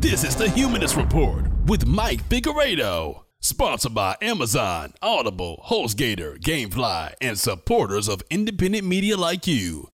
This is the Humanist Report with Mike Figueredo. Sponsored by Amazon, Audible, HostGator, Gamefly, and supporters of independent media like you.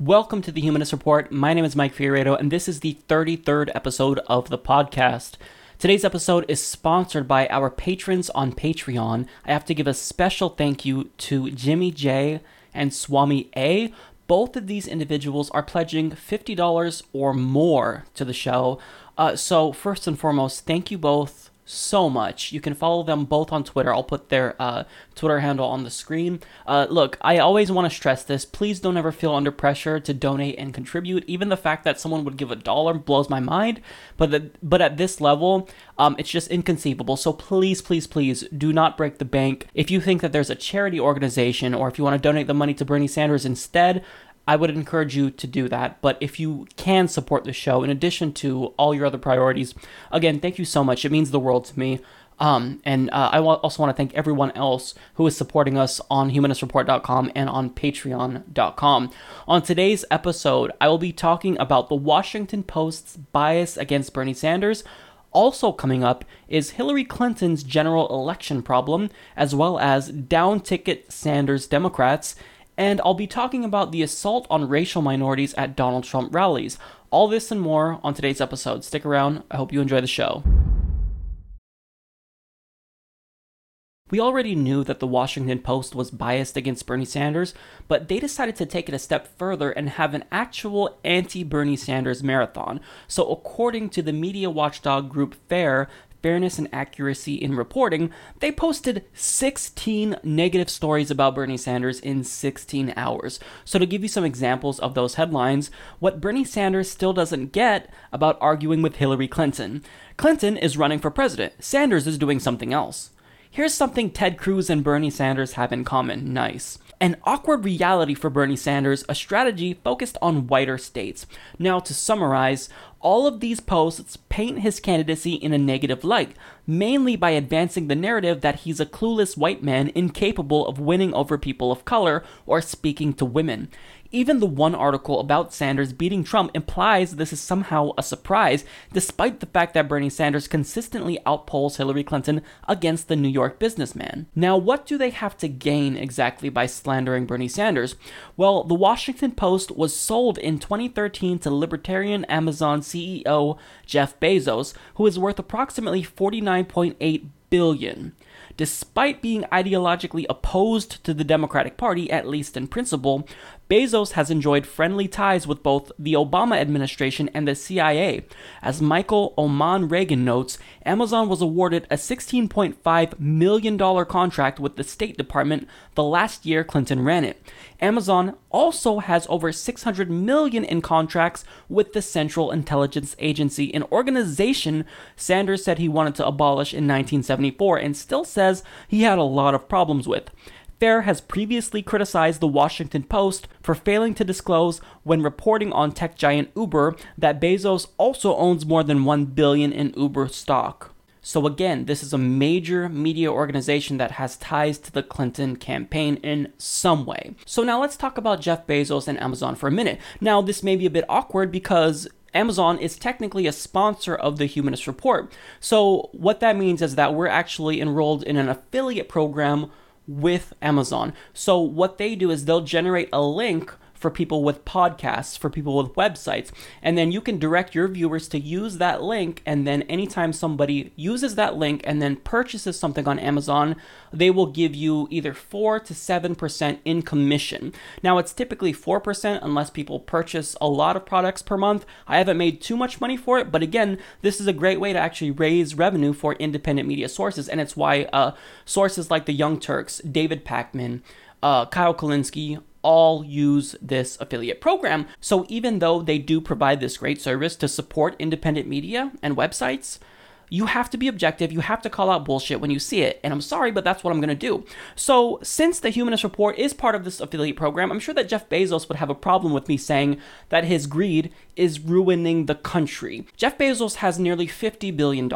Welcome to the Humanist Report. My name is Mike Figueredo, and this is the 33rd episode of the podcast. Today's episode is sponsored by our patrons on Patreon. I have to give a special thank you to Jimmy J and Swami A. Both of these individuals are pledging $50 or more to the show. Uh, so, first and foremost, thank you both so much. You can follow them both on Twitter. I'll put their uh, Twitter handle on the screen. Uh, look, I always want to stress this. Please don't ever feel under pressure to donate and contribute. Even the fact that someone would give a dollar blows my mind. But the, but at this level, um, it's just inconceivable. So please, please, please do not break the bank. If you think that there's a charity organization or if you want to donate the money to Bernie Sanders instead, I would encourage you to do that. But if you can support the show, in addition to all your other priorities, again, thank you so much. It means the world to me. Um, and uh, I also want to thank everyone else who is supporting us on humanistreport.com and on patreon.com. On today's episode, I will be talking about the Washington Post's bias against Bernie Sanders. Also, coming up is Hillary Clinton's general election problem, as well as down ticket Sanders Democrats and I'll be talking about the assault on racial minorities at Donald Trump rallies. All this and more on today's episode. Stick around, I hope you enjoy the show. We already knew that the Washington Post was biased against Bernie Sanders, but they decided to take it a step further and have an actual anti Bernie Sanders marathon. So, according to the media watchdog group FAIR, fairness and accuracy in reporting, they posted 16 negative stories about Bernie Sanders in 16 hours. So, to give you some examples of those headlines, what Bernie Sanders still doesn't get about arguing with Hillary Clinton. Clinton is running for president, Sanders is doing something else. Here's something Ted Cruz and Bernie Sanders have in common. Nice. An awkward reality for Bernie Sanders, a strategy focused on whiter states. Now, to summarize, all of these posts paint his candidacy in a negative light, mainly by advancing the narrative that he's a clueless white man incapable of winning over people of color or speaking to women. Even the one article about Sanders beating Trump implies this is somehow a surprise, despite the fact that Bernie Sanders consistently outpolls Hillary Clinton against the New York businessman. Now, what do they have to gain exactly by slandering Bernie Sanders? Well, the Washington Post was sold in 2013 to libertarian Amazon CEO Jeff Bezos, who is worth approximately 49.8 billion. Despite being ideologically opposed to the Democratic Party, at least in principle, Bezos has enjoyed friendly ties with both the Obama administration and the CIA. As Michael Oman Reagan notes, Amazon was awarded a $16.5 million contract with the State Department the last year Clinton ran it. Amazon also has over 600 million in contracts with the Central Intelligence Agency, an organization Sanders said he wanted to abolish in 1974 and still says he had a lot of problems with. Fair has previously criticized the Washington Post for failing to disclose when reporting on tech giant Uber that Bezos also owns more than 1 billion in Uber stock. So again, this is a major media organization that has ties to the Clinton campaign in some way. So now let's talk about Jeff Bezos and Amazon for a minute. Now, this may be a bit awkward because Amazon is technically a sponsor of the Humanist Report. So, what that means is that we're actually enrolled in an affiliate program with Amazon. So what they do is they'll generate a link for people with podcasts, for people with websites. And then you can direct your viewers to use that link. And then anytime somebody uses that link and then purchases something on Amazon, they will give you either 4 to 7% in commission. Now, it's typically 4% unless people purchase a lot of products per month. I haven't made too much money for it, but again, this is a great way to actually raise revenue for independent media sources. And it's why uh, sources like the Young Turks, David Pakman, uh, Kyle Kulinski, all use this affiliate program. So even though they do provide this great service to support independent media and websites, you have to be objective. You have to call out bullshit when you see it. And I'm sorry, but that's what I'm going to do. So, since the Humanist Report is part of this affiliate program, I'm sure that Jeff Bezos would have a problem with me saying that his greed is ruining the country. Jeff Bezos has nearly $50 billion.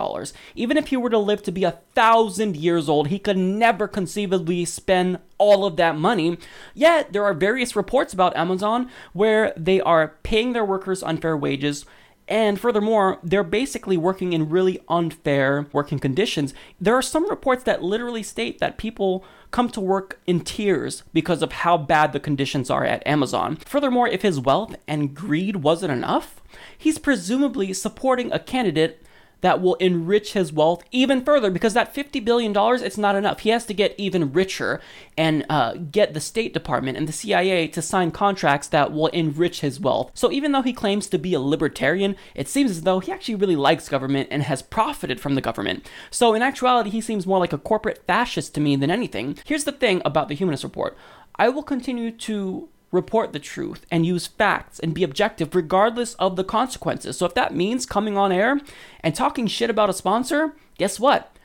Even if he were to live to be a thousand years old, he could never conceivably spend all of that money. Yet, there are various reports about Amazon where they are paying their workers unfair wages And furthermore, they're basically working in really unfair working conditions. There are some reports that literally state that people come to work in tears because of how bad the conditions are at Amazon. Furthermore, if his wealth and greed wasn't enough, he's presumably supporting a candidate that will enrich his wealth even further because that $50 billion, it's not enough. He has to get even richer and uh, get the State Department and the CIA to sign contracts that will enrich his wealth. So even though he claims to be a libertarian, it seems as though he actually really likes government and has profited from the government. So in actuality, he seems more like a corporate fascist to me than anything. Here's the thing about the Humanist Report. I will continue to report the truth and use facts and be objective regardless of the consequences. So if that means coming on air and talking shit about a sponsor, guess what?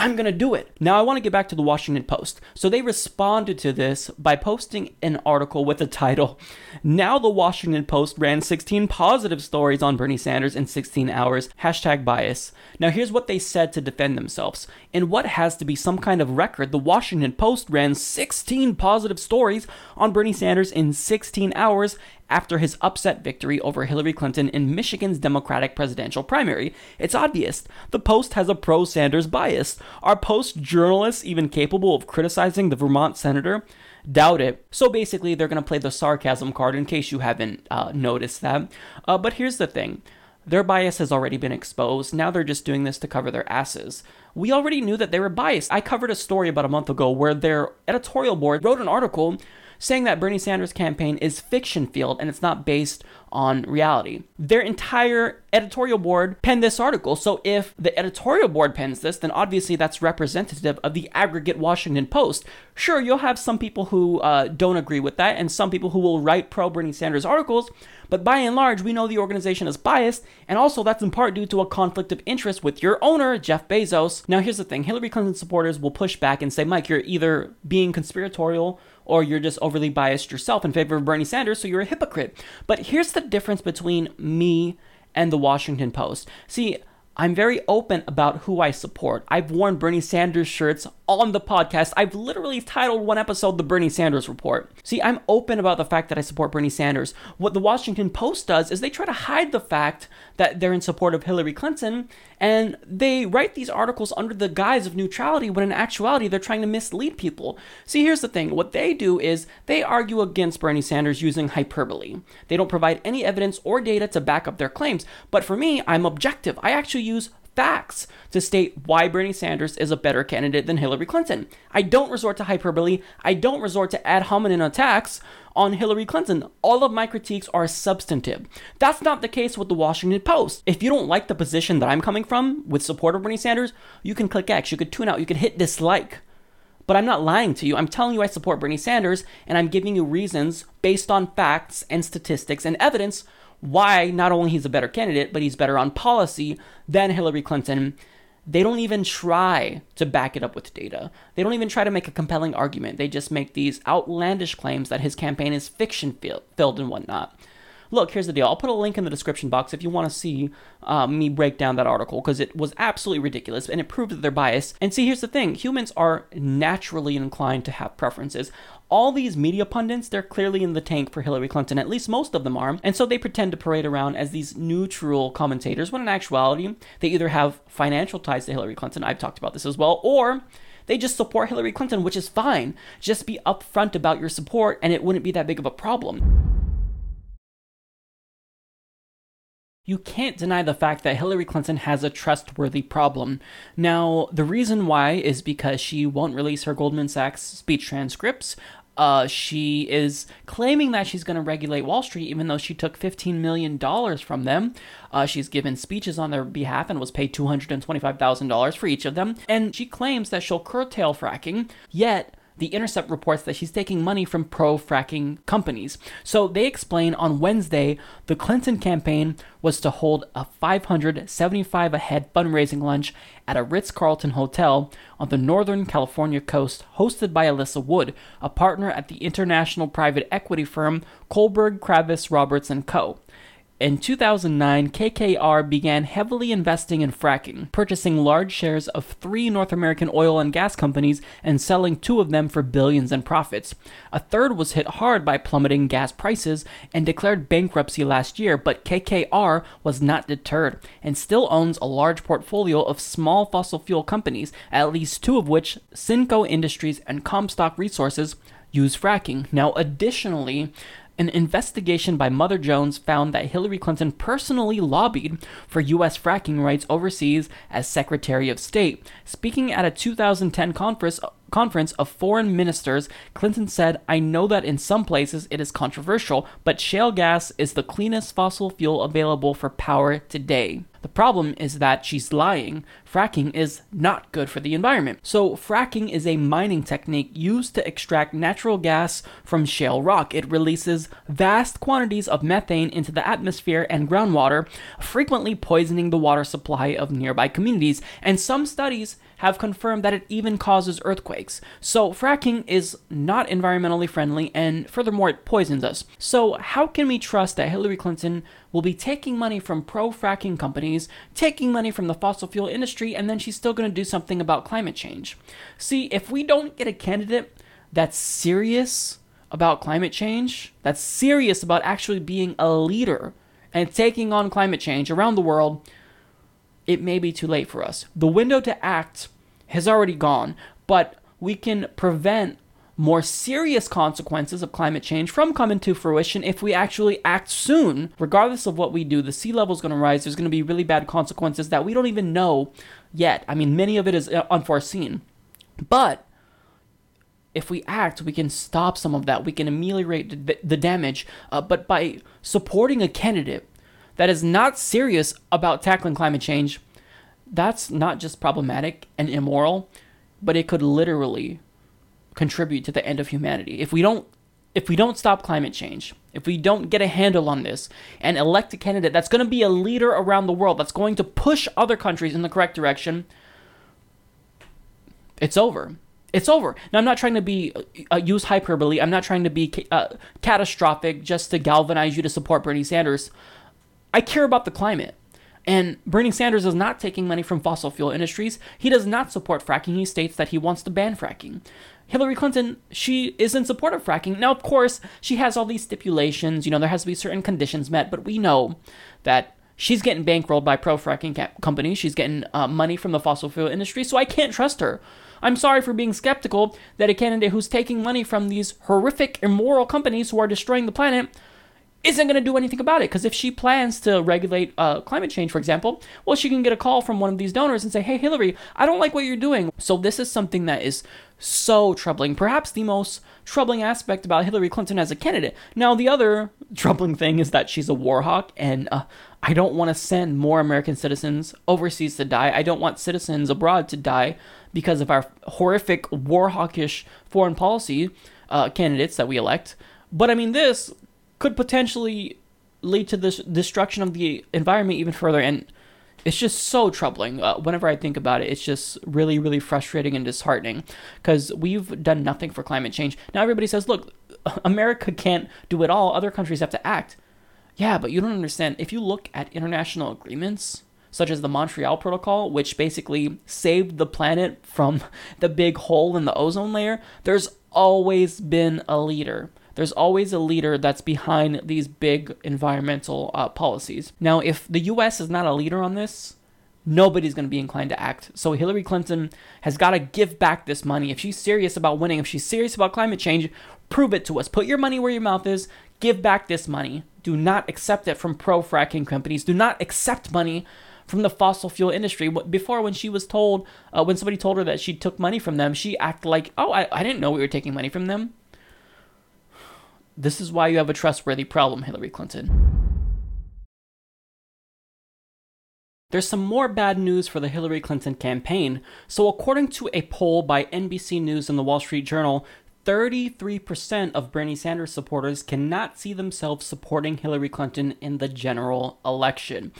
I'm going to do it. Now, I want to get back to the Washington Post. So, they responded to this by posting an article with the title Now the Washington Post ran 16 positive stories on Bernie Sanders in 16 hours. Hashtag bias. Now, here's what they said to defend themselves. In what has to be some kind of record, the Washington Post ran 16 positive stories on Bernie Sanders in 16 hours after his upset victory over Hillary Clinton in Michigan's Democratic presidential primary. It's obvious. The Post has a pro Sanders bias. Are Post journalists even capable of criticizing the Vermont senator? Doubt it. So basically, they're going to play the sarcasm card in case you haven't uh, noticed that. Uh, but here's the thing. Their bias has already been exposed. Now they're just doing this to cover their asses. We already knew that they were biased. I covered a story about a month ago where their editorial board wrote an article saying that Bernie Sanders' campaign is fiction field and it's not based on reality. Their entire editorial board penned this article. So if the editorial board pens this, then obviously that's representative of the aggregate Washington Post. Sure, you'll have some people who uh, don't agree with that and some people who will write pro Bernie Sanders articles, but by and large, we know the organization is biased, and also that's in part due to a conflict of interest with your owner, Jeff Bezos. Now, here's the thing Hillary Clinton supporters will push back and say, Mike, you're either being conspiratorial or you're just overly biased yourself in favor of Bernie Sanders, so you're a hypocrite. But here's the difference between me and the Washington Post. See, I'm very open about who I support. I've worn Bernie Sanders shirts on the podcast. I've literally titled one episode The Bernie Sanders Report. See, I'm open about the fact that I support Bernie Sanders. What the Washington Post does is they try to hide the fact that they're in support of Hillary Clinton, and they write these articles under the guise of neutrality when in actuality they're trying to mislead people. See, here's the thing what they do is they argue against Bernie Sanders using hyperbole. They don't provide any evidence or data to back up their claims. But for me, I'm objective. I actually use facts to state why Bernie Sanders is a better candidate than Hillary Clinton. I don't resort to hyperbole. I don't resort to ad hominem attacks on Hillary Clinton. All of my critiques are substantive. That's not the case with the Washington Post. If you don't like the position that I'm coming from with support of Bernie Sanders, you can click X, you could tune out, you could hit dislike. But I'm not lying to you. I'm telling you I support Bernie Sanders, and I'm giving you reasons based on facts and statistics and evidence why not only he's a better candidate, but he's better on policy than Hillary Clinton. They don't even try to back it up with data. They don't even try to make a compelling argument. They just make these outlandish claims that his campaign is fiction filled and whatnot. Look, here's the deal. I'll put a link in the description box if you want to see uh, me break down that article because it was absolutely ridiculous and it proved that they're biased. And see, here's the thing humans are naturally inclined to have preferences all these media pundits, they're clearly in the tank for Hillary Clinton, at least most of them are, and so they pretend to parade around as these neutral commentators, when in actuality, they either have financial ties to Hillary Clinton, I've talked about this as well, or they just support Hillary Clinton, which is fine. Just be upfront about your support, and it wouldn't be that big of a problem. You can't deny the fact that Hillary Clinton has a trustworthy problem. Now, the reason why is because she won't release her Goldman Sachs speech transcripts. Uh, she is claiming that she's going to regulate Wall Street, even though she took $15 million from them. Uh, she's given speeches on their behalf and was paid $225,000 for each of them. And she claims that she'll curtail fracking, yet the Intercept reports that she's taking money from pro fracking companies. So they explain on Wednesday the Clinton campaign was to hold a 575 a head fundraising lunch at a Ritz Carlton hotel on the Northern California coast, hosted by Alyssa Wood, a partner at the international private equity firm Kohlberg Kravis Roberts and Co. In 2009, KKR began heavily investing in fracking, purchasing large shares of three North American oil and gas companies and selling two of them for billions in profits. A third was hit hard by plummeting gas prices and declared bankruptcy last year, but KKR was not deterred and still owns a large portfolio of small fossil fuel companies, at least two of which, Cinco Industries and Comstock Resources, use fracking. Now, additionally, an investigation by Mother Jones found that Hillary Clinton personally lobbied for U.S. fracking rights overseas as Secretary of State. Speaking at a 2010 conference, conference of foreign ministers, Clinton said, I know that in some places it is controversial, but shale gas is the cleanest fossil fuel available for power today. The problem is that she's lying. Fracking is not good for the environment. So, fracking is a mining technique used to extract natural gas from shale rock. It releases vast quantities of methane into the atmosphere and groundwater, frequently poisoning the water supply of nearby communities. And some studies have confirmed that it even causes earthquakes. So, fracking is not environmentally friendly, and furthermore, it poisons us. So, how can we trust that Hillary Clinton will be taking money from pro fracking companies, taking money from the fossil fuel industry, and then she's still going to do something about climate change? See, if we don't get a candidate that's serious about climate change, that's serious about actually being a leader and taking on climate change around the world, it may be too late for us. The window to act has already gone, but we can prevent more serious consequences of climate change from coming to fruition if we actually act soon. Regardless of what we do, the sea level is going to rise. There's going to be really bad consequences that we don't even know yet. I mean, many of it is uh, unforeseen. But if we act, we can stop some of that. We can ameliorate the, damage. Uh, but by supporting a candidate that is not serious about tackling climate change, that's not just problematic and immoral, but it could literally contribute to the end of humanity. If we don't if we don't stop climate change, if we don't get a handle on this and elect a candidate that's going to be a leader around the world, that's going to push other countries in the correct direction, it's over. It's over. Now, I'm not trying to be uh, use hyperbole. I'm not trying to be uh, catastrophic just to galvanize you to support Bernie Sanders. I care about the climate. And Bernie Sanders is not taking money from fossil fuel industries. He does not support fracking. He states that he wants to ban fracking. Hillary Clinton, she is in support of fracking. Now, of course, she has all these stipulations. You know, there has to be certain conditions met, but we know that she's getting bankrolled by pro fracking companies. She's getting uh, money from the fossil fuel industry, so I can't trust her. I'm sorry for being skeptical that a candidate who's taking money from these horrific, immoral companies who are destroying the planet isn't going to do anything about it. Because if she plans to regulate uh, climate change, for example, well, she can get a call from one of these donors and say, hey, Hillary, I don't like what you're doing. So this is something that is so troubling. Perhaps the most troubling aspect about Hillary Clinton as a candidate. Now, the other troubling thing is that she's a war hawk, and uh, I don't want to send more American citizens overseas to die. I don't want citizens abroad to die because of our horrific war hawkish foreign policy uh, candidates that we elect. But I mean, this could potentially lead to the destruction of the environment even further. And it's just so troubling. Uh, whenever I think about it, it's just really, really frustrating and disheartening because we've done nothing for climate change. Now everybody says, look, America can't do it all, other countries have to act. Yeah, but you don't understand. If you look at international agreements, such as the Montreal Protocol, which basically saved the planet from the big hole in the ozone layer, there's always been a leader there's always a leader that's behind these big environmental uh, policies. Now, if the US is not a leader on this, nobody's going to be inclined to act. So Hillary Clinton has got to give back this money. If she's serious about winning, if she's serious about climate change, prove it to us. Put your money where your mouth is. Give back this money. Do not accept it from pro fracking companies. Do not accept money from the fossil fuel industry. Before, when she was told, uh, when somebody told her that she took money from them, she acted like, oh, I, I didn't know we were taking money from them. This is why you have a trustworthy problem, Hillary Clinton. There's some more bad news for the Hillary Clinton campaign. So, according to a poll by NBC News and the Wall Street Journal, 33% of Bernie Sanders supporters cannot see themselves supporting Hillary Clinton in the general election.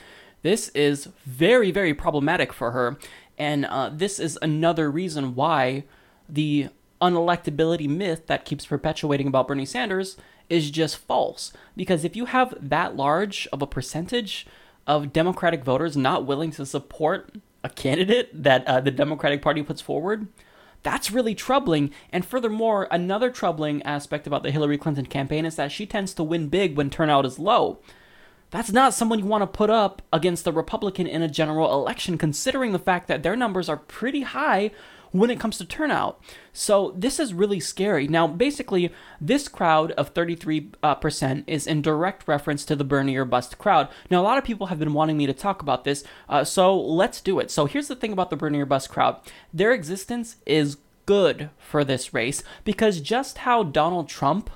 This is very, very problematic for her, and uh, this is another reason why the unelectability myth that keeps perpetuating about Bernie Sanders is just false. Because if you have that large of a percentage of Democratic voters not willing to support a candidate that uh, the Democratic Party puts forward, that's really troubling. And furthermore, another troubling aspect about the Hillary Clinton campaign is that she tends to win big when turnout is low. That's not someone you want to put up against the Republican in a general election, considering the fact that their numbers are pretty high when it comes to turnout. So this is really scary. Now, basically, this crowd of 33% uh, is in direct reference to the Bernie or bust crowd. Now, a lot of people have been wanting me to talk about this, uh, so let's do it. So here's the thing about the Bernie or bust crowd their existence is good for this race because just how Donald Trump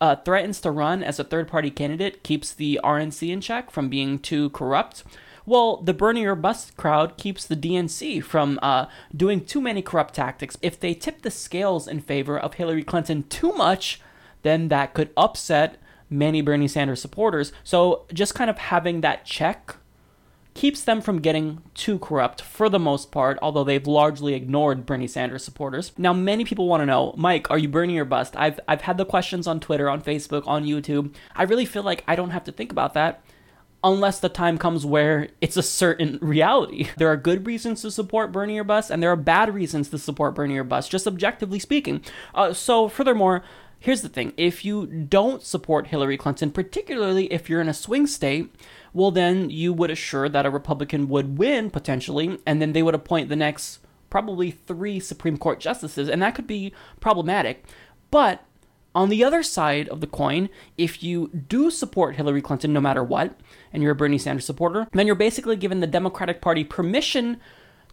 uh, threatens to run as a third party candidate keeps the RNC in check from being too corrupt. Well, the Bernie or bust crowd keeps the DNC from uh, doing too many corrupt tactics. If they tip the scales in favor of Hillary Clinton too much, then that could upset many Bernie Sanders supporters. So just kind of having that check keeps them from getting too corrupt for the most part, although they've largely ignored Bernie Sanders supporters. Now, many people want to know, Mike, are you Bernie or bust? I've I've had the questions on Twitter, on Facebook, on YouTube. I really feel like I don't have to think about that unless the time comes where it's a certain reality. There are good reasons to support Bernie or bust, and there are bad reasons to support Bernie or bust, just objectively speaking. Uh, so, furthermore, here's the thing if you don't support Hillary Clinton, particularly if you're in a swing state, well, then you would assure that a Republican would win potentially, and then they would appoint the next probably three Supreme Court justices, and that could be problematic. But on the other side of the coin, if you do support Hillary Clinton no matter what, and you're a Bernie Sanders supporter, then you're basically given the Democratic Party permission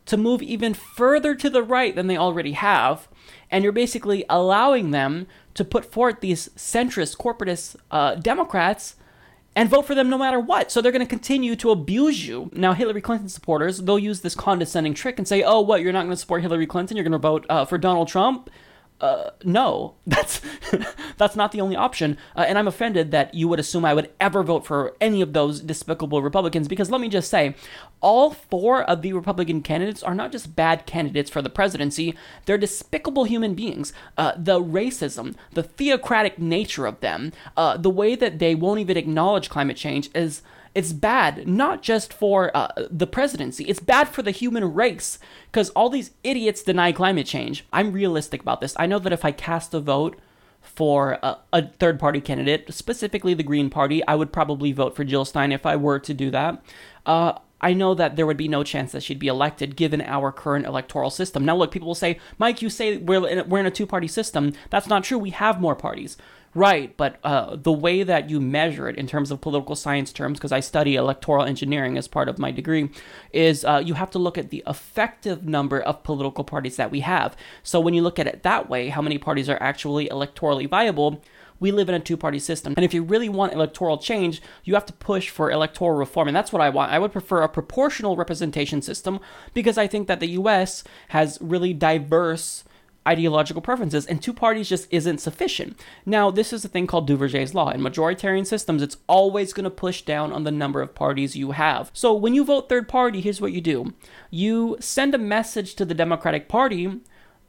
to move even further to the right than they already have, and you're basically allowing them to put forth these centrist, corporatist uh, Democrats and vote for them no matter what. So they're going to continue to abuse you. Now, Hillary Clinton supporters, they'll use this condescending trick and say, oh, what, you're not going to support Hillary Clinton? You're going to vote uh, for Donald Trump? Uh, no, that's that's not the only option. Uh, and I'm offended that you would assume I would ever vote for any of those despicable Republicans because let me just say, all four of the Republican candidates are not just bad candidates for the presidency, they're despicable human beings. Uh, the racism, the theocratic nature of them, uh, the way that they won't even acknowledge climate change is it's bad not just for uh, the presidency, it's bad for the human race because all these idiots deny climate change. I'm realistic about this. I know that if I cast a vote for a, a third party candidate, specifically the Green Party, I would probably vote for Jill Stein if I were to do that. Uh, I know that there would be no chance that she'd be elected given our current electoral system. Now, look, people will say, Mike, you say we're in, we're in a two party system. That's not true. We have more parties. Right, but uh, the way that you measure it in terms of political science terms, because I study electoral engineering as part of my degree, is uh, you have to look at the effective number of political parties that we have. So when you look at it that way, how many parties are actually electorally viable, we live in a two party system. And if you really want electoral change, you have to push for electoral reform. And that's what I want. I would prefer a proportional representation system because I think that the US has really diverse ideological preferences, and two parties just isn't sufficient. Now, this is a thing called Duverger's law. In majoritarian systems, it's always going to push down on the number of parties you have. So when you vote third party, here's what you do you send a message to the Democratic Party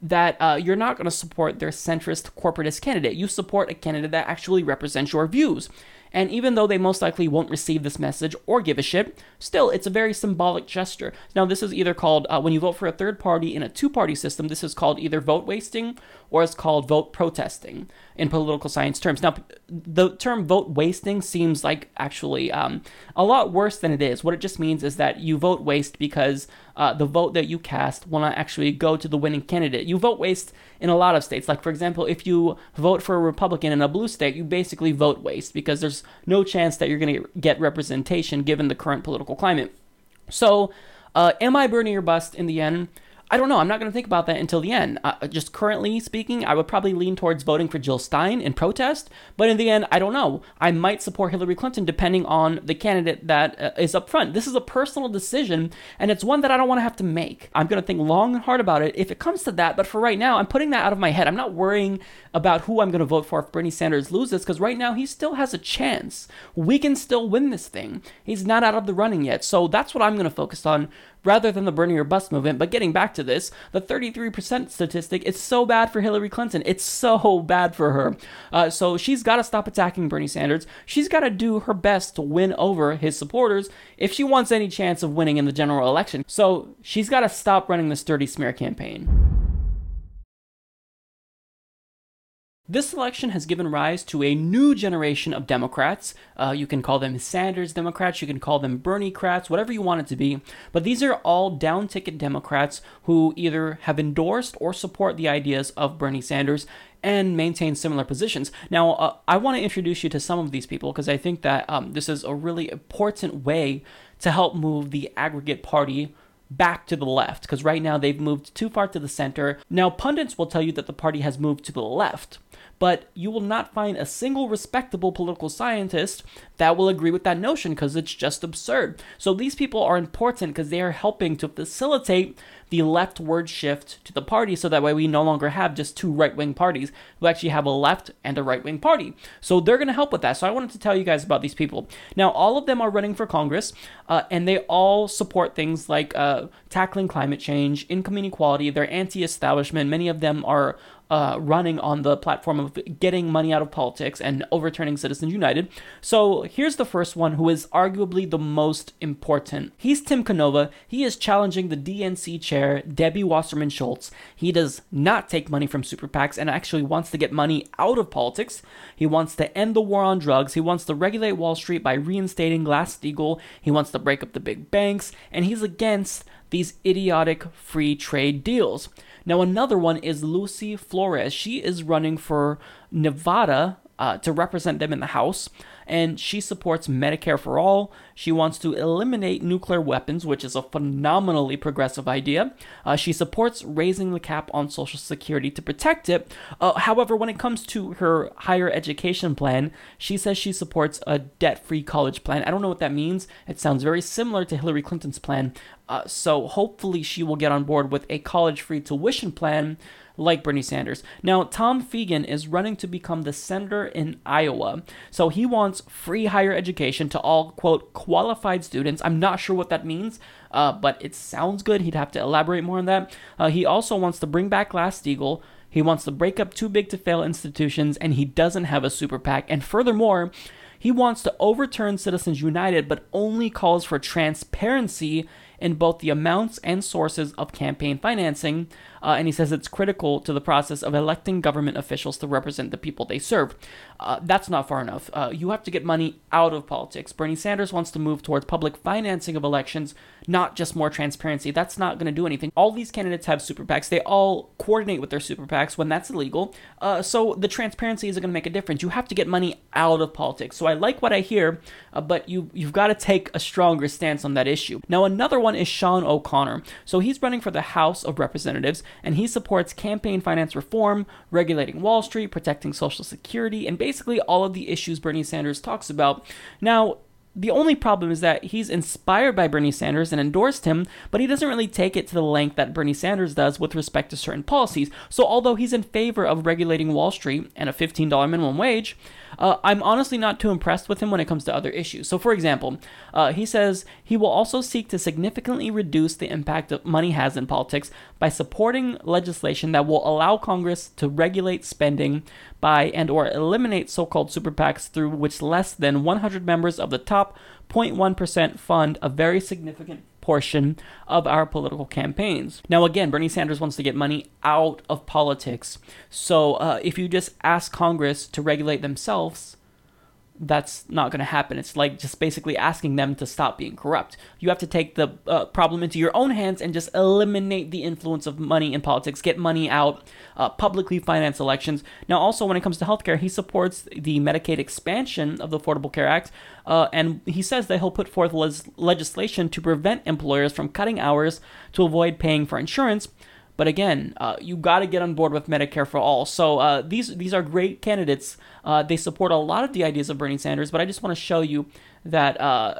that uh, you're not going to support their centrist corporatist candidate. You support a candidate that actually represents your views. And even though they most likely won't receive this message or give a shit, still, it's a very symbolic gesture. Now, this is either called, uh, when you vote for a third party in a two party system, this is called either vote wasting or it's called vote protesting in political science terms. Now, the term vote wasting seems like actually um, a lot worse than it is. What it just means is that you vote waste because uh, the vote that you cast will not actually go to the winning candidate. You vote waste in a lot of states. Like, for example, if you vote for a Republican in a blue state, you basically vote waste because there's no chance that you're going to get representation given the current political climate. So, uh, am I Bernie or bust in the end? I don't know. I'm not going to think about that until the end. Uh, just currently speaking, I would probably lean towards voting for Jill Stein in protest, but in the end, I don't know. I might support Hillary Clinton depending on the candidate that uh, is up front. This is a personal decision, and it's one that I don't want to have to make. I'm going to think long and hard about it if it comes to that, but for right now, I'm putting that out of my head. I'm not worrying about who I'm going to vote for if Bernie Sanders loses, because right now he still has a chance. We can still win this thing. He's not out of the running yet, so that's what I'm going to focus on rather than the Bernie or bust movement. But getting back to this, the 33% statistic is so bad for Hillary Clinton. It's so bad for her. Uh, so she's got to stop attacking Bernie Sanders. She's got to do her best to win over his supporters if she wants any chance of winning in the general election. So she's got to stop running this dirty smear campaign. This election has given rise to a new generation of Democrats. Uh, you can call them Sanders Democrats, you can call them Bernie Crats, whatever you want it to be. But these are all down ticket Democrats who either have endorsed or support the ideas of Bernie Sanders and maintain similar positions. Now, uh, I want to introduce you to some of these people because I think that um, this is a really important way to help move the aggregate party back to the left because right now they've moved too far to the center. Now, pundits will tell you that the party has moved to the left but you will not find a single respectable political scientist that will agree with that notion because it's just absurd. So these people are important because they are helping to facilitate the leftward shift to the party so that way we no longer have just two right wing parties. We actually have a left and a right wing party. So they're going to help with that. So I wanted to tell you guys about these people. Now, all of them are running for Congress uh, and they all support things like uh, tackling climate change, income inequality. They're anti establishment. Many of them are uh, running on the platform of getting money out of politics and overturning Citizens United. So here's the first one, who is arguably the most important. He's Tim Canova. He is challenging the DNC chair, Debbie Wasserman Schultz. He does not take money from super PACs and actually wants to get money out of politics. He wants to end the war on drugs. He wants to regulate Wall Street by reinstating Glass Steagall. He wants to break up the big banks, and he's against these idiotic free trade deals. Now, another one is Lucy Flores. She is running for Nevada uh, to represent them in the House and she supports Medicare for all. She wants to eliminate nuclear weapons, which is a phenomenally progressive idea. Uh, she supports raising the cap on Social Security to protect it. Uh, however, when it comes to her higher education plan, she says she supports a debt free college plan. I don't know what that means. It sounds very similar to Hillary Clinton's plan. Uh, so hopefully, she will get on board with a college free tuition plan like Bernie Sanders. Now, Tom Fiegen is running to become the senator in Iowa. So he wants free higher education to all, quote, qualified students. I'm not sure what that means, uh, but it sounds good. He'd have to elaborate more on that. Uh, he also wants to bring back Glass Steagall. He wants to break up too big to fail institutions, and he doesn't have a super PAC. And furthermore, he wants to overturn Citizens United, but only calls for transparency in both the amounts and sources of campaign financing, uh, and he says it's critical to the process of electing government officials to represent the people they serve. Uh, that's not far enough. Uh, you have to get money out of politics. Bernie Sanders wants to move towards public financing of elections, not just more transparency. That's not going to do anything. All these candidates have super PACs. They all coordinate with their super PACs when that's illegal. Uh, so the transparency isn't going to make a difference. You have to get money out of politics. So I like what I hear, uh, but you you've got to take a stronger stance on that issue. Now another one is Sean O'Connor. So he's running for the House of Representatives, and he supports campaign finance reform, regulating Wall Street, protecting Social Security, and basically all of the issues Bernie Sanders talks about. Now, the only problem is that he's inspired by Bernie Sanders and endorsed him, but he doesn't really take it to the length that Bernie Sanders does with respect to certain policies. So, although he's in favor of regulating Wall Street and a $15 minimum wage, uh, I'm honestly not too impressed with him when it comes to other issues. So, for example, uh, he says he will also seek to significantly reduce the impact that money has in politics by supporting legislation that will allow Congress to regulate spending by and or eliminate so-called super PACs through which less than 100 members of the top 0.1% fund a very significant portion of our political campaigns. Now, again, Bernie Sanders wants to get money out of politics. So uh, if you just ask Congress to regulate themselves, that's not going to happen. It's like just basically asking them to stop being corrupt. You have to take the uh, problem into your own hands and just eliminate the influence of money in politics, get money out, uh, publicly finance elections. Now, also, when it comes to healthcare, he supports the Medicaid expansion of the Affordable Care Act, uh, and he says that he'll put forth les- legislation to prevent employers from cutting hours to avoid paying for insurance. But again, uh, you got to get on board with Medicare for all. So uh, these these are great candidates. Uh, they support a lot of the ideas of Bernie Sanders, but I just want to show you that uh,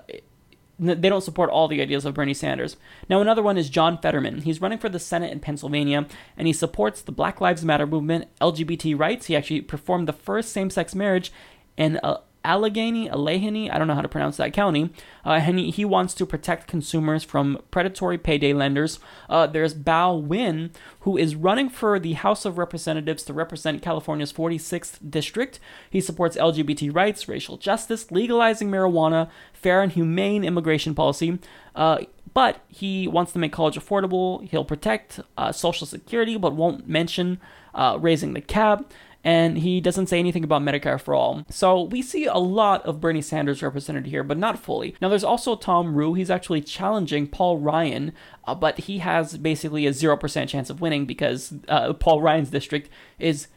they don't support all the ideas of Bernie Sanders. Now, another one is John Fetterman. He's running for the Senate in Pennsylvania, and he supports the Black Lives Matter movement, LGBT rights. He actually performed the first same sex marriage uh, Allegheny, Allegheny, I don't know how to pronounce that county, uh, and he, he, wants to protect consumers from predatory payday lenders. Uh, there's Bao Nguyen, who is running for the House of Representatives to represent California's 46th district. He supports LGBT rights, racial justice, legalizing marijuana, fair and humane immigration policy. Uh, but he wants to make college affordable. He'll protect uh, Social Security, but won't mention uh, raising the cap and he doesn't say anything about Medicare for all. So we see a lot of Bernie Sanders represented here, but not fully. Now there's also Tom Rue. He's actually challenging Paul Ryan, uh, but he has basically a 0% chance of winning because uh, Paul Ryan's district is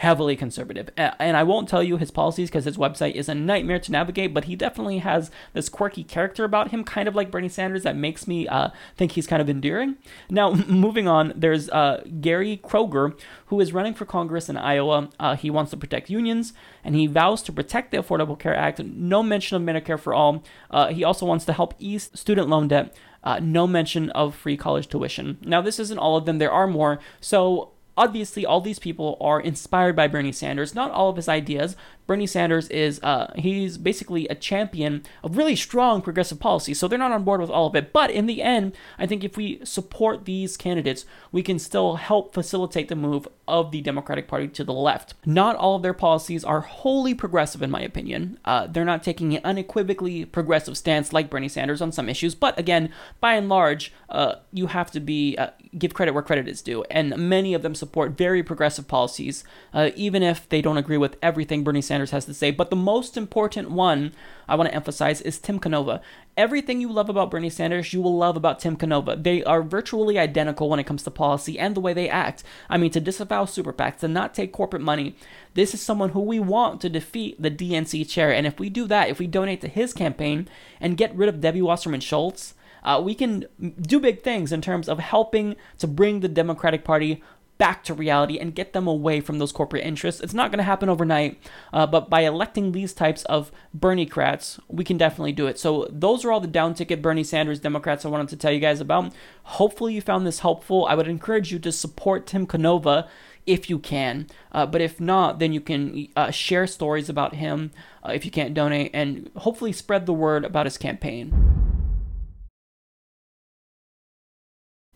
heavily conservative. And I won't tell you his policies because his website is a nightmare to navigate, but he definitely has this quirky character about him, kind of like Bernie Sanders, that makes me uh, think he's kind of endearing. Now, moving on, there's uh, Gary Kroeger, who is running for Congress in Iowa. Uh, he wants to protect unions, and he vows to protect the Affordable Care Act. No mention of Medicare for all. Uh, he also wants to help ease student loan debt. Uh, no mention of free college tuition. Now, this isn't all of them, there are more. So, obviously all these people are inspired by Bernie Sanders. Not all of his ideas, Bernie Sanders is uh, he's basically a champion of really strong progressive policy, so they're not on board with all of it. But in the end, I think if we support these candidates, we can still help facilitate the move of the Democratic Party to the left. Not all of their policies are wholly progressive, in my opinion. Uh, they're not taking an unequivocally progressive stance like Bernie Sanders on some issues, but again, by and large, uh, you have to be uh, give credit where credit is due, and many of them support very progressive policies, uh, even if they don't agree with everything Bernie Sanders Sanders has to say. But the most important one I want to emphasize is Tim Canova. Everything you love about Bernie Sanders, you will love about Tim Canova. They are virtually identical when it comes to policy and the way they act. I mean, to disavow super PACs, to not take corporate money. This is someone who we want to defeat the DNC chair. And if we do that, if we donate to his campaign and get rid of Debbie Wasserman Schultz, uh, we can do big things in terms of helping to bring the Democratic Party back to reality and get them away from those corporate interests. It's not going to happen overnight, uh, but by electing these types of Bernie crats, we can definitely do it. So those are all the down ticket Bernie Sanders Democrats I wanted to tell you guys about. Hopefully you found this helpful. I would encourage you to support Tim Canova if you can. Uh, but if not, then you can uh, share stories about him uh, if you can't donate and hopefully spread the word about his campaign.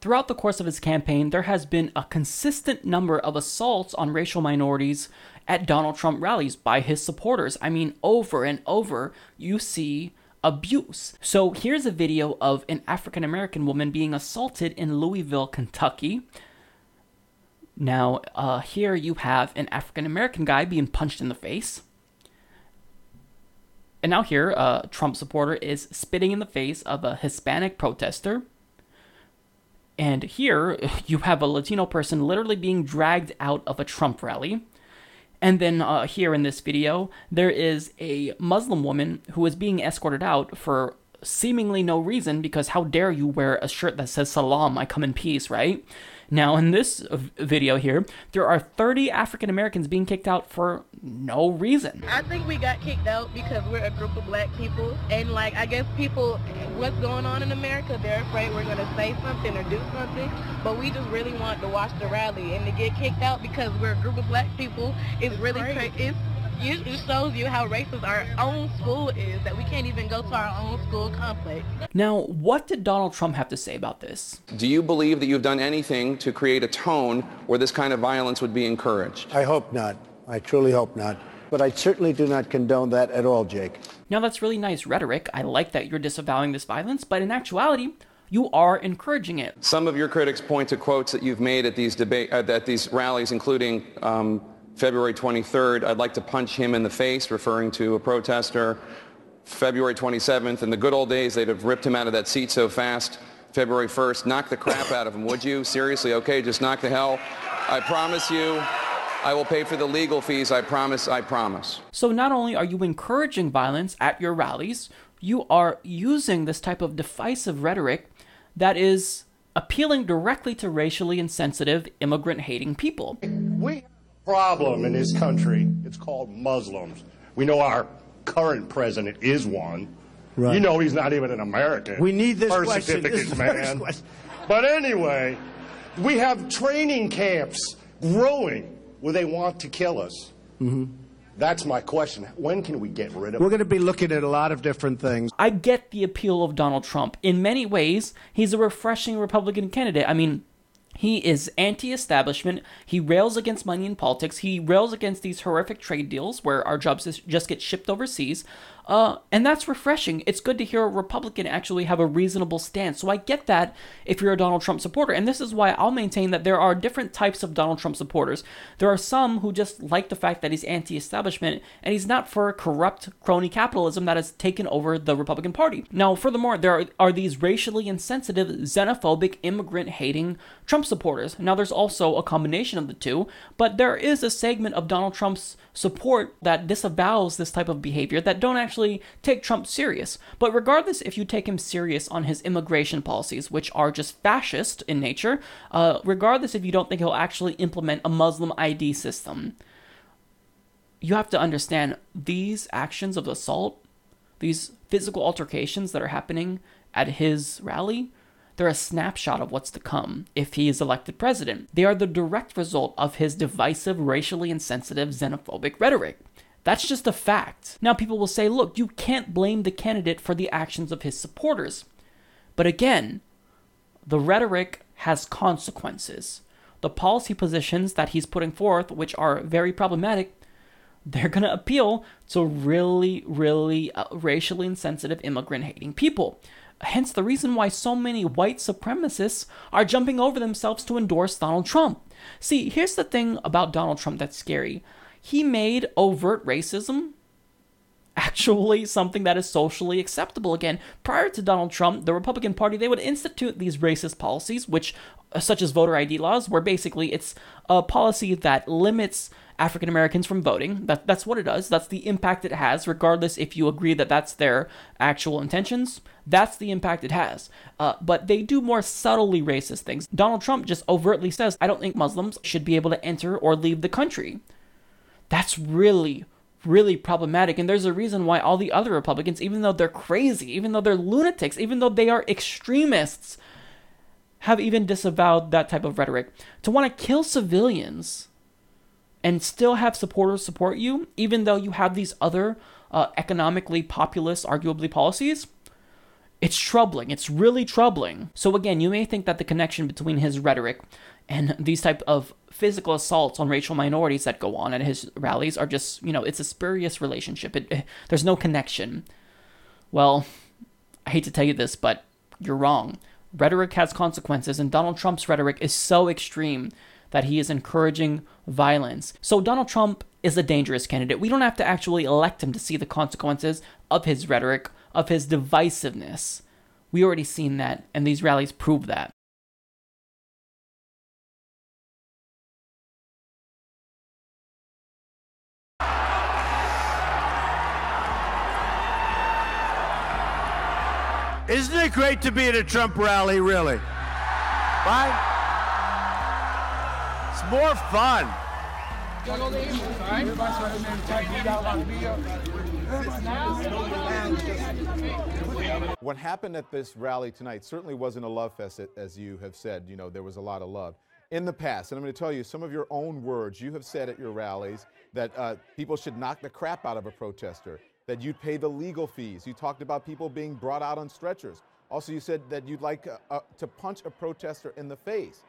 Throughout the course of his campaign, there has been a consistent number of assaults on racial minorities at Donald Trump rallies by his supporters. I mean, over and over, you see abuse. So here's a video of an African American woman being assaulted in Louisville, Kentucky. Now, uh, here you have an African American guy being punched in the face. And now, here, a Trump supporter is spitting in the face of a Hispanic protester. And here you have a Latino person literally being dragged out of a Trump rally. And then uh, here in this video, there is a Muslim woman who is being escorted out for seemingly no reason because how dare you wear a shirt that says Salam, I come in peace, right? Now, in this video here, there are 30 African Americans being kicked out for no reason. I think we got kicked out because we're a group of black people. And, like, I guess people, what's going on in America, they're afraid we're going to say something or do something. But we just really want to watch the rally. And to get kicked out because we're a group of black people is really crazy it shows you how racist our own school is that we can't even go to our own school complex. Now, what did Donald Trump have to say about this? Do you believe that you've done anything to create a tone where this kind of violence would be encouraged? I hope not. I truly hope not. But I certainly do not condone that at all, Jake. Now, that's really nice rhetoric. I like that you're disavowing this violence, but in actuality, you are encouraging it. Some of your critics point to quotes that you've made at these debate uh, at these rallies, including um, February 23rd, I'd like to punch him in the face, referring to a protester. February 27th, in the good old days, they'd have ripped him out of that seat so fast. February 1st, knock the crap out of him, would you? Seriously, okay, just knock the hell. I promise you, I will pay for the legal fees. I promise, I promise. So not only are you encouraging violence at your rallies, you are using this type of divisive rhetoric that is appealing directly to racially insensitive, immigrant hating people. We problem in this country. It's called Muslims. We know our current president is one. Right. You know he's not even an American. We need this birth question. certificates, this man. Question. But anyway, we have training camps growing where they want to kill us. Mm-hmm. That's my question. When can we get rid of them? We're going to be looking at a lot of different things. I get the appeal of Donald Trump. In many ways, he's a refreshing Republican candidate. I mean, he is anti establishment. He rails against money in politics. He rails against these horrific trade deals where our jobs just get shipped overseas. Uh, and that's refreshing. It's good to hear a Republican actually have a reasonable stance. So I get that if you're a Donald Trump supporter. And this is why I'll maintain that there are different types of Donald Trump supporters. There are some who just like the fact that he's anti establishment and he's not for corrupt crony capitalism that has taken over the Republican Party. Now, furthermore, there are, are these racially insensitive, xenophobic, immigrant hating Trump supporters. Now, there's also a combination of the two, but there is a segment of Donald Trump's support that disavows this type of behavior that don't actually take Trump serious. But regardless if you take him serious on his immigration policies, which are just fascist in nature, uh, regardless if you don't think he'll actually implement a Muslim ID system, you have to understand these actions of assault, these physical altercations that are happening at his rally, they're a snapshot of what's to come if he is elected president. They are the direct result of his divisive, racially insensitive, xenophobic rhetoric. That's just a fact. Now, people will say, look, you can't blame the candidate for the actions of his supporters. But again, the rhetoric has consequences. The policy positions that he's putting forth, which are very problematic, they're going to appeal to really, really uh, racially insensitive, immigrant hating people. Hence the reason why so many white supremacists are jumping over themselves to endorse Donald Trump. See, here's the thing about Donald Trump that's scary. He made overt racism actually something that is socially acceptable again. Prior to Donald Trump, the Republican Party they would institute these racist policies which uh, such as voter ID laws where basically it's a policy that limits African Americans from voting. That, that's what it does. That's the impact it has, regardless if you agree that that's their actual intentions. That's the impact it has. Uh, but they do more subtly racist things. Donald Trump just overtly says, I don't think Muslims should be able to enter or leave the country. That's really, really problematic. And there's a reason why all the other Republicans, even though they're crazy, even though they're lunatics, even though they are extremists, have even disavowed that type of rhetoric. To want to kill civilians and still have supporters support you, even though you have these other uh, economically populist, arguably policies, it's troubling. It's really troubling. So again, you may think that the connection between his rhetoric and these type of physical assaults on racial minorities that go on at his rallies are just, you know, it's a spurious relationship. It, it, there's no connection. Well, I hate to tell you this, but you're wrong. Rhetoric has consequences, and Donald Trump's rhetoric is so extreme that he is encouraging violence. So Donald Trump is a dangerous candidate. We don't have to actually elect him to see the consequences of his rhetoric, of his divisiveness. We already seen that, and these rallies prove that. Isn't it great to be at a Trump rally, really? Right? More fun. What happened at this rally tonight certainly wasn't a love fest, as you have said. You know, there was a lot of love. In the past, and I'm going to tell you some of your own words, you have said at your rallies that uh, people should knock the crap out of a protester, that you'd pay the legal fees. You talked about people being brought out on stretchers. Also, you said that you'd like uh, uh, to punch a protester in the face.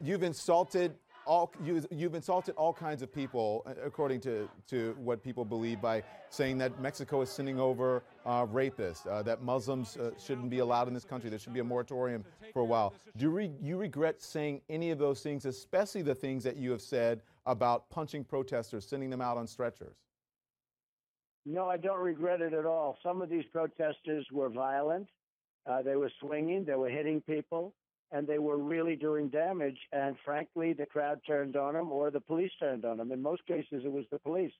You've insulted all you, you've insulted all kinds of people, uh, according to, to what people believe, by saying that Mexico is sending over uh, rapists, uh, that Muslims uh, shouldn't be allowed in this country. There should be a moratorium for a while. Do you, re- you regret saying any of those things, especially the things that you have said about punching protesters, sending them out on stretchers? No, I don't regret it at all. Some of these protesters were violent. Uh, they were swinging. They were hitting people and they were really doing damage. And frankly, the crowd turned on them or the police turned on them. In most cases, it was the police.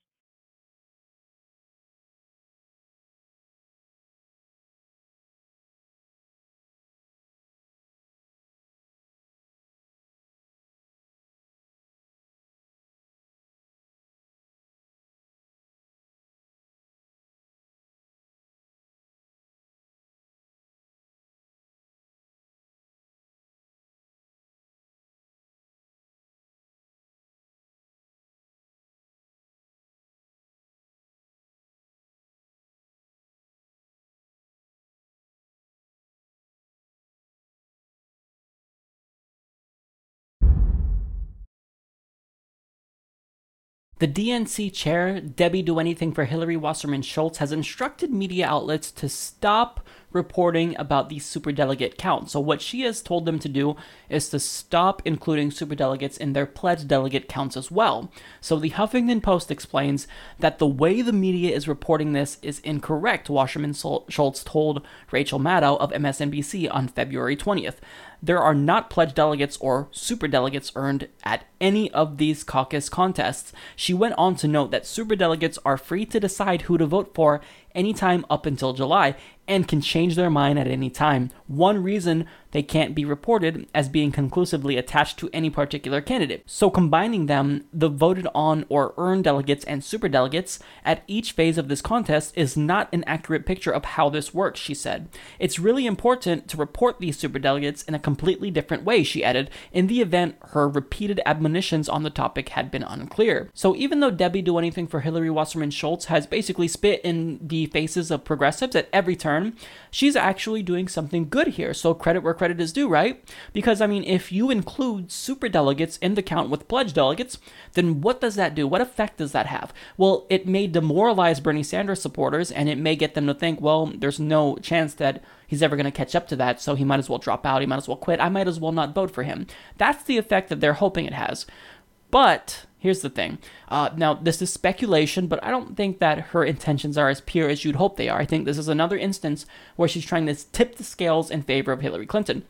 The DNC chair, Debbie Do Anything for Hillary Wasserman Schultz, has instructed media outlets to stop reporting about the superdelegate count. So, what she has told them to do is to stop including superdelegates in their pledged delegate counts as well. So, the Huffington Post explains that the way the media is reporting this is incorrect, Wasserman Schultz told Rachel Maddow of MSNBC on February 20th there are not pledged delegates or superdelegates earned at any of these caucus contests. She went on to note that superdelegates are free to decide who to vote for anytime up until July and can change their mind at any time. One reason they can't be reported as being conclusively attached to any particular candidate. So, combining them, the voted on or earned delegates and superdelegates at each phase of this contest is not an accurate picture of how this works, she said. It's really important to report these superdelegates in a completely different way, she added, in the event her repeated admonitions on the topic had been unclear. So, even though Debbie Do Anything for Hillary Wasserman Schultz has basically spit in the faces of progressives at every turn, she's actually doing something good here. So, credit where credit is due, right? Because, I mean, if you include super delegates in the count with pledged delegates, then what does that do? What effect does that have? Well, it may demoralize Bernie Sanders supporters and it may get them to think, well, there's no chance that he's ever going to catch up to that, so he might as well drop out, he might as well quit, I might as well not vote for him. That's the effect that they're hoping it has. But here's the thing. Uh, now, this is speculation, but I don't think that her intentions are as pure as you'd hope they are. I think this is another instance where she's trying to tip the scales in favor of Hillary Clinton.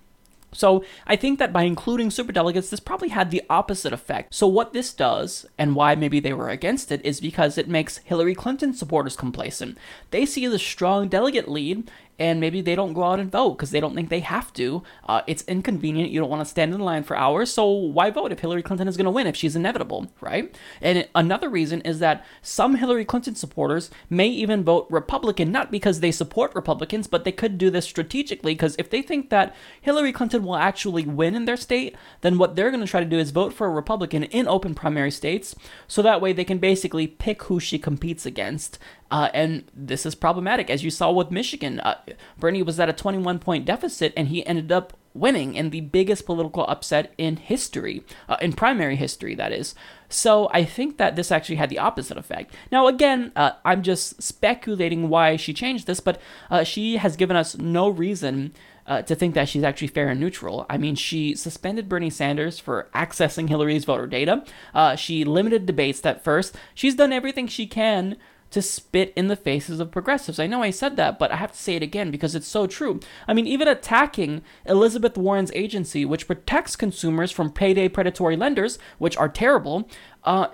So I think that by including superdelegates, this probably had the opposite effect. So what this does, and why maybe they were against it, is because it makes Hillary Clinton supporters complacent. They see the strong delegate lead, and maybe they don't go out and vote because they don't think they have to. Uh, it's inconvenient. You don't want to stand in line for hours, so why vote if Hillary Clinton is going to win if she's inevitable, right? And another reason is that some Hillary Clinton supporters may even vote Republican, not because they support Republicans, but they could do this strategically because if they think that Hillary Clinton will actually win in their state, then what they're going to try to do is vote for a Republican in open primary states, so that way they can basically pick who she competes against uh, and this is problematic, as you saw with Michigan. Uh, Bernie was at a 21 point deficit, and he ended up winning in the biggest political upset in history, uh, in primary history, that is. So I think that this actually had the opposite effect. Now, again, uh, I'm just speculating why she changed this, but uh, she has given us no reason. Uh, to think that she's actually fair and neutral. I mean, she suspended Bernie Sanders for accessing Hillary's voter data. Uh, she limited debates at first. She's done everything she can to spit in the faces of progressives. I know I said that, but I have to say it again because it's so true. I mean, even attacking Elizabeth Warren's agency, which protects consumers from payday predatory lenders, which are terrible, uh,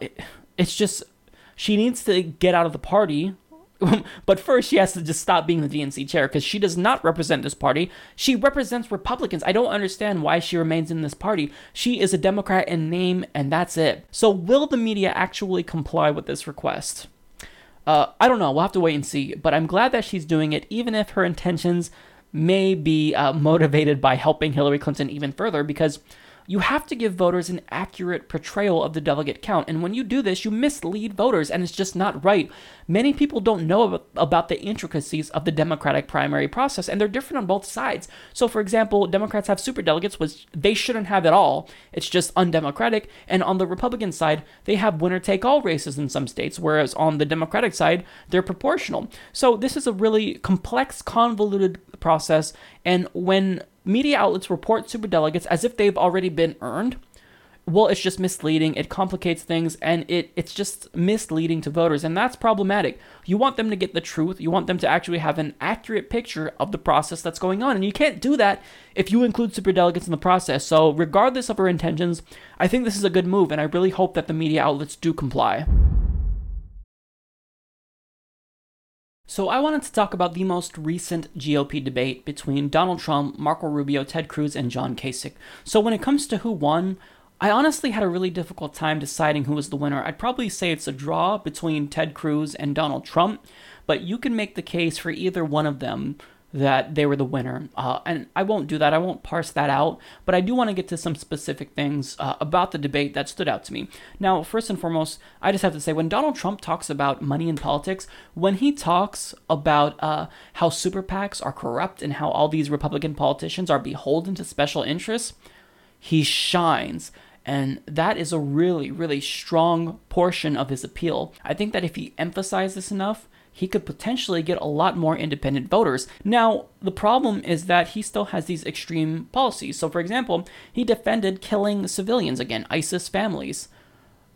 it's just she needs to get out of the party. but first, she has to just stop being the DNC chair because she does not represent this party. She represents Republicans. I don't understand why she remains in this party. She is a Democrat in name, and that's it. So, will the media actually comply with this request? Uh, I don't know. We'll have to wait and see. But I'm glad that she's doing it, even if her intentions may be uh, motivated by helping Hillary Clinton even further, because you have to give voters an accurate portrayal of the delegate count. And when you do this, you mislead voters, and it's just not right. Many people don't know about the intricacies of the Democratic primary process, and they're different on both sides. So, for example, Democrats have super delegates, which they shouldn't have at all. It's just undemocratic. And on the Republican side, they have winner take all races in some states, whereas on the Democratic side, they're proportional. So, this is a really complex, convoluted process. And when media outlets report superdelegates as if they've already been earned, well, it's just misleading. It complicates things, and it it's just misleading to voters, and that's problematic. You want them to get the truth. You want them to actually have an accurate picture of the process that's going on, and you can't do that if you include superdelegates in the process. So, regardless of our intentions, I think this is a good move, and I really hope that the media outlets do comply. So, I wanted to talk about the most recent GOP debate between Donald Trump, Marco Rubio, Ted Cruz, and John Kasich. So, when it comes to who won, I honestly had a really difficult time deciding who was the winner. I'd probably say it's a draw between Ted Cruz and Donald Trump, but you can make the case for either one of them that they were the winner. Uh, and I won't do that, I won't parse that out, but I do want to get to some specific things uh, about the debate that stood out to me. Now, first and foremost, I just have to say when Donald Trump talks about money in politics, when he talks about uh, how super PACs are corrupt and how all these Republican politicians are beholden to special interests, he shines And that is a really, really strong portion of his appeal. I think that if he emphasized this enough, he could potentially get a lot more independent voters. Now, the problem is that he still has these extreme policies. So, for example, he defended killing civilians again, ISIS families.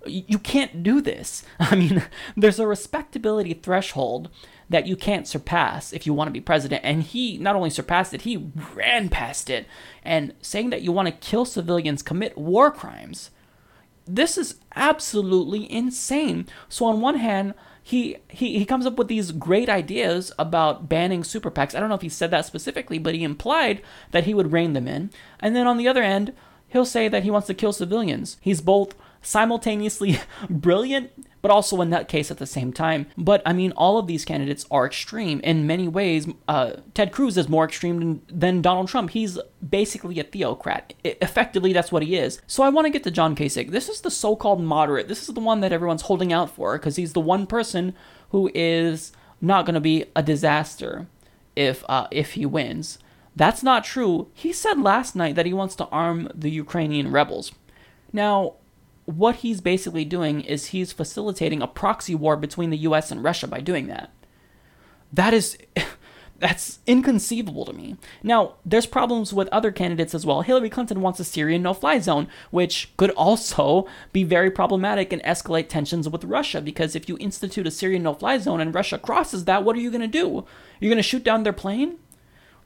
You can't do this. I mean, there's a respectability threshold that you can't surpass if you want to be president. And he not only surpassed it, he ran past it. And saying that you want to kill civilians, commit war crimes, this is absolutely insane. So, on one hand, he, he he comes up with these great ideas about banning super PACs. I don't know if he said that specifically, but he implied that he would rein them in. And then on the other end, he'll say that he wants to kill civilians. He's both simultaneously brilliant but also a nutcase at the same time. But I mean, all of these candidates are extreme in many ways. Uh, Ted Cruz is more extreme than, than, Donald Trump. He's basically a theocrat. Effectively, that's what he is. So I want to get to John Kasich. This is the so-called moderate. This is the one that everyone's holding out for because he's the one person who is not going to be a disaster if uh, if he wins. That's not true. He said last night that he wants to arm the Ukrainian rebels. Now, what he's basically doing is he's facilitating a proxy war between the US and Russia by doing that. That is that's inconceivable to me. Now, there's problems with other candidates as well. Hillary Clinton wants a Syrian no-fly zone, which could also be very problematic and escalate tensions with Russia because if you institute a Syrian no-fly zone and Russia crosses that, what are you going to do? You're going to shoot down their plane?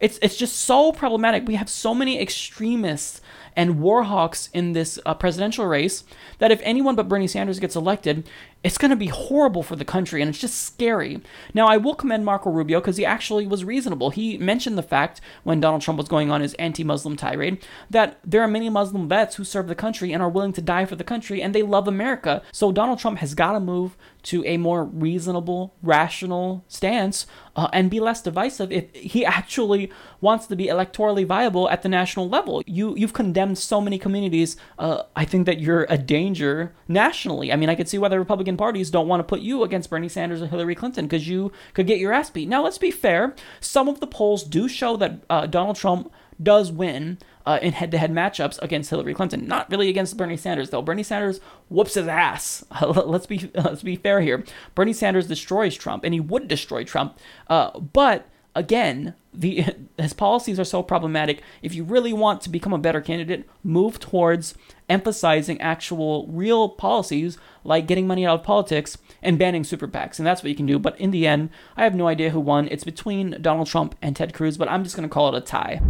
It's it's just so problematic. We have so many extremists and warhawks in this uh, presidential race that if anyone but Bernie Sanders gets elected, it's going to be horrible for the country and it's just scary. Now, I will commend Marco Rubio because he actually was reasonable. He mentioned the fact when Donald Trump was going on his anti Muslim tirade that there are many Muslim vets who serve the country and are willing to die for the country and they love America. So Donald Trump has got to move to a more reasonable, rational stance uh, and be less divisive if he actually wants to be electorally viable at the national level. You you've condemned so many communities. Uh, I think that you're a danger nationally. I mean, I could see why the Republican parties don't want to put you against Bernie Sanders or Hillary Clinton because you could get your ass beat. Now, let's be fair. Some of the polls do show that uh, Donald Trump does win uh, in head-to-head matchups against Hillary Clinton. Not really against Bernie Sanders though. Bernie Sanders whoops his ass. let's be let's be fair here. Bernie Sanders destroys Trump, and he would destroy Trump. Uh, but again, the his policies are so problematic. If you really want to become a better candidate, move towards emphasizing actual real policies like getting money out of politics and banning super PACs. And that's what you can do. But in the end, I have no idea who won. It's between Donald Trump and Ted Cruz, but I'm just going to call it a tie.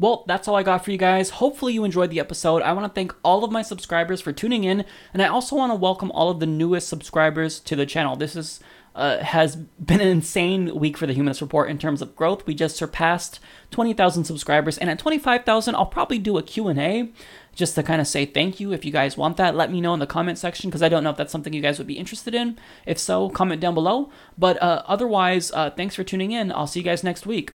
Well, that's all I got for you guys. Hopefully, you enjoyed the episode. I want to thank all of my subscribers for tuning in, and I also want to welcome all of the newest subscribers to the channel. This is uh, has been an insane week for the Humanist Report in terms of growth. We just surpassed 20,000 subscribers, and at 25,000, I'll probably do a Q&A just to kind of say thank you. If you guys want that, let me know in the comment section because I don't know if that's something you guys would be interested in. If so, comment down below. But uh, otherwise, uh, thanks for tuning in. I'll see you guys next week.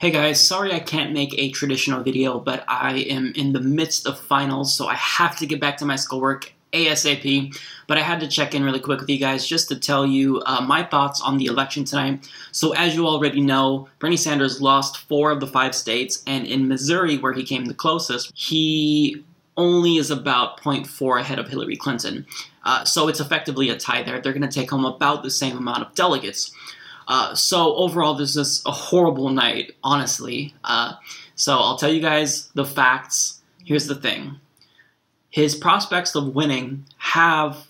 Hey guys, sorry I can't make a traditional video, but I am in the midst of finals, so I have to get back to my schoolwork ASAP. But I had to check in really quick with you guys just to tell you uh, my thoughts on the election tonight. So, as you already know, Bernie Sanders lost four of the five states, and in Missouri, where he came the closest, he only is about 0.4 ahead of Hillary Clinton. Uh, so, it's effectively a tie there. They're going to take home about the same amount of delegates. Uh, so, overall, this is a horrible night, honestly. Uh, so, I'll tell you guys the facts. Here's the thing his prospects of winning have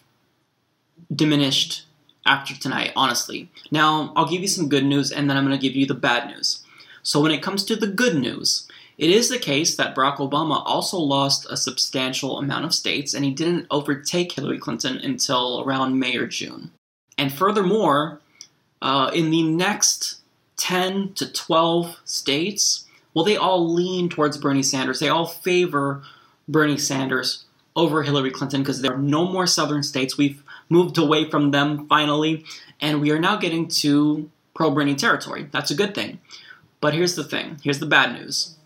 diminished after tonight, honestly. Now, I'll give you some good news and then I'm going to give you the bad news. So, when it comes to the good news, it is the case that Barack Obama also lost a substantial amount of states and he didn't overtake Hillary Clinton until around May or June. And furthermore, uh, in the next 10 to 12 states, well, they all lean towards Bernie Sanders. They all favor Bernie Sanders over Hillary Clinton because there are no more southern states. We've moved away from them finally, and we are now getting to pro Bernie territory. That's a good thing. But here's the thing here's the bad news.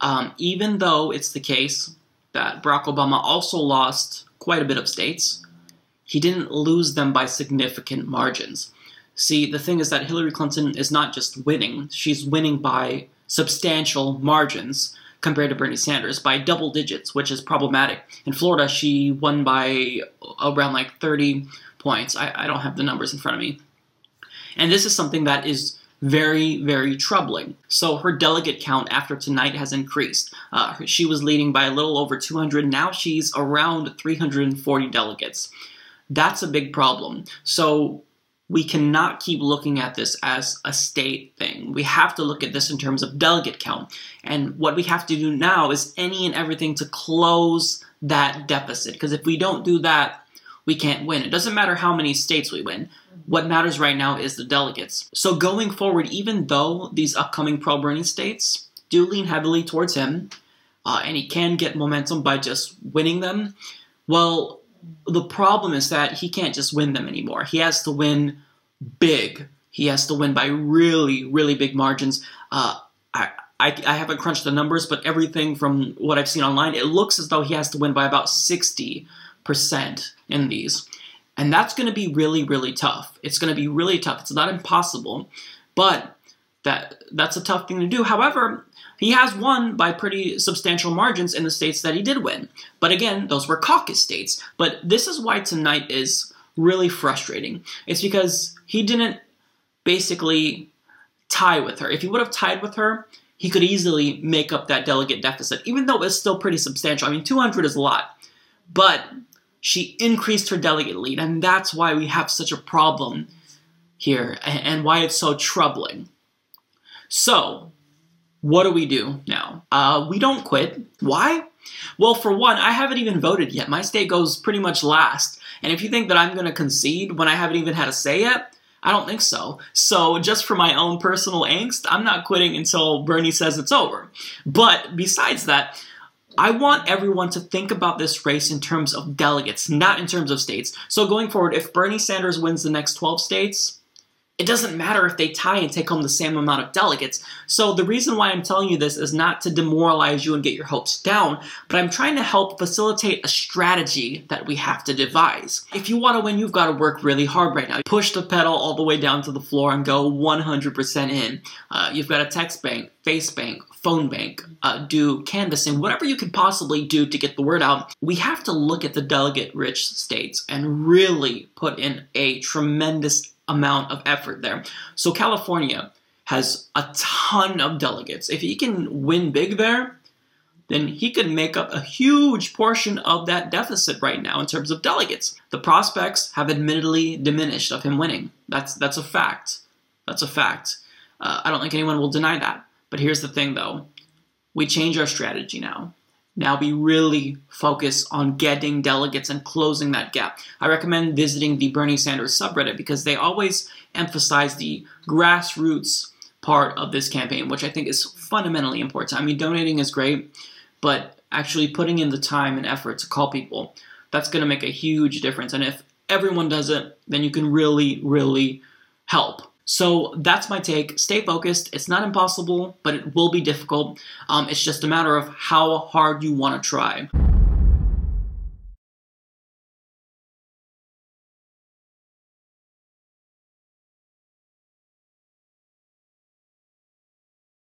Um, even though it's the case that Barack Obama also lost quite a bit of states, he didn't lose them by significant margins. See, the thing is that Hillary Clinton is not just winning, she's winning by substantial margins compared to Bernie Sanders by double digits, which is problematic. In Florida, she won by around like 30 points. I, I don't have the numbers in front of me. And this is something that is very, very troubling. So her delegate count after tonight has increased. Uh, she was leading by a little over 200. Now she's around 340 delegates. That's a big problem. So we cannot keep looking at this as a state thing. We have to look at this in terms of delegate count. And what we have to do now is any and everything to close that deficit. Because if we don't do that, we can't win. It doesn't matter how many states we win. What matters right now is the delegates. So going forward, even though these upcoming pro Bernie states do lean heavily towards him, uh, and he can get momentum by just winning them, well, the problem is that he can't just win them anymore. He has to win big. He has to win by really, really big margins. Uh, I, I, I haven't crunched the numbers, but everything from what I've seen online, it looks as though he has to win by about 60% in these. And that's going to be really, really tough. It's going to be really tough. It's not impossible, but that that's a tough thing to do. However, he has won by pretty substantial margins in the states that he did win. But again, those were caucus states. But this is why tonight is really frustrating. It's because he didn't basically tie with her. If he would have tied with her, he could easily make up that delegate deficit, even though it's still pretty substantial. I mean, 200 is a lot. But she increased her delegate lead, and that's why we have such a problem here and why it's so troubling. So, what do we do now? Uh, we don't quit. Why? Well, for one, I haven't even voted yet. My state goes pretty much last. And if you think that I'm going to concede when I haven't even had a say yet, I don't think so. So, just for my own personal angst, I'm not quitting until Bernie says it's over. But besides that, I want everyone to think about this race in terms of delegates, not in terms of states. So, going forward, if Bernie Sanders wins the next 12 states, it doesn't matter if they tie and take home the same amount of delegates. So the reason why I'm telling you this is not to demoralize you and get your hopes down, but I'm trying to help facilitate a strategy that we have to devise. If you want to win, you've got to work really hard right now. Push the pedal all the way down to the floor and go 100% in. Uh, you've got a text bank, face bank, phone bank, uh, do canvassing, whatever you can possibly do to get the word out. We have to look at the delegate rich states and really put in a tremendous amount of effort there. So California has a ton of delegates. If he can win big there, then he could make up a huge portion of that deficit right now in terms of delegates. The prospects have admittedly diminished of him winning. That's that's a fact. That's a fact. Uh, I don't think anyone will deny that. But here's the thing, though: we change our strategy now. Now we really focus on getting delegates and closing that gap. I recommend visiting the Bernie Sanders subreddit because they always emphasize the grassroots part of this campaign, which I think is fundamentally important. I mean, donating is great, but actually putting in the time and effort to call people, that's going to make a huge difference. And if everyone does it, then you can really, really help. So that's my take. Stay focused. It's not impossible, but it will be difficult. Um, it's just a matter of how hard you want to try.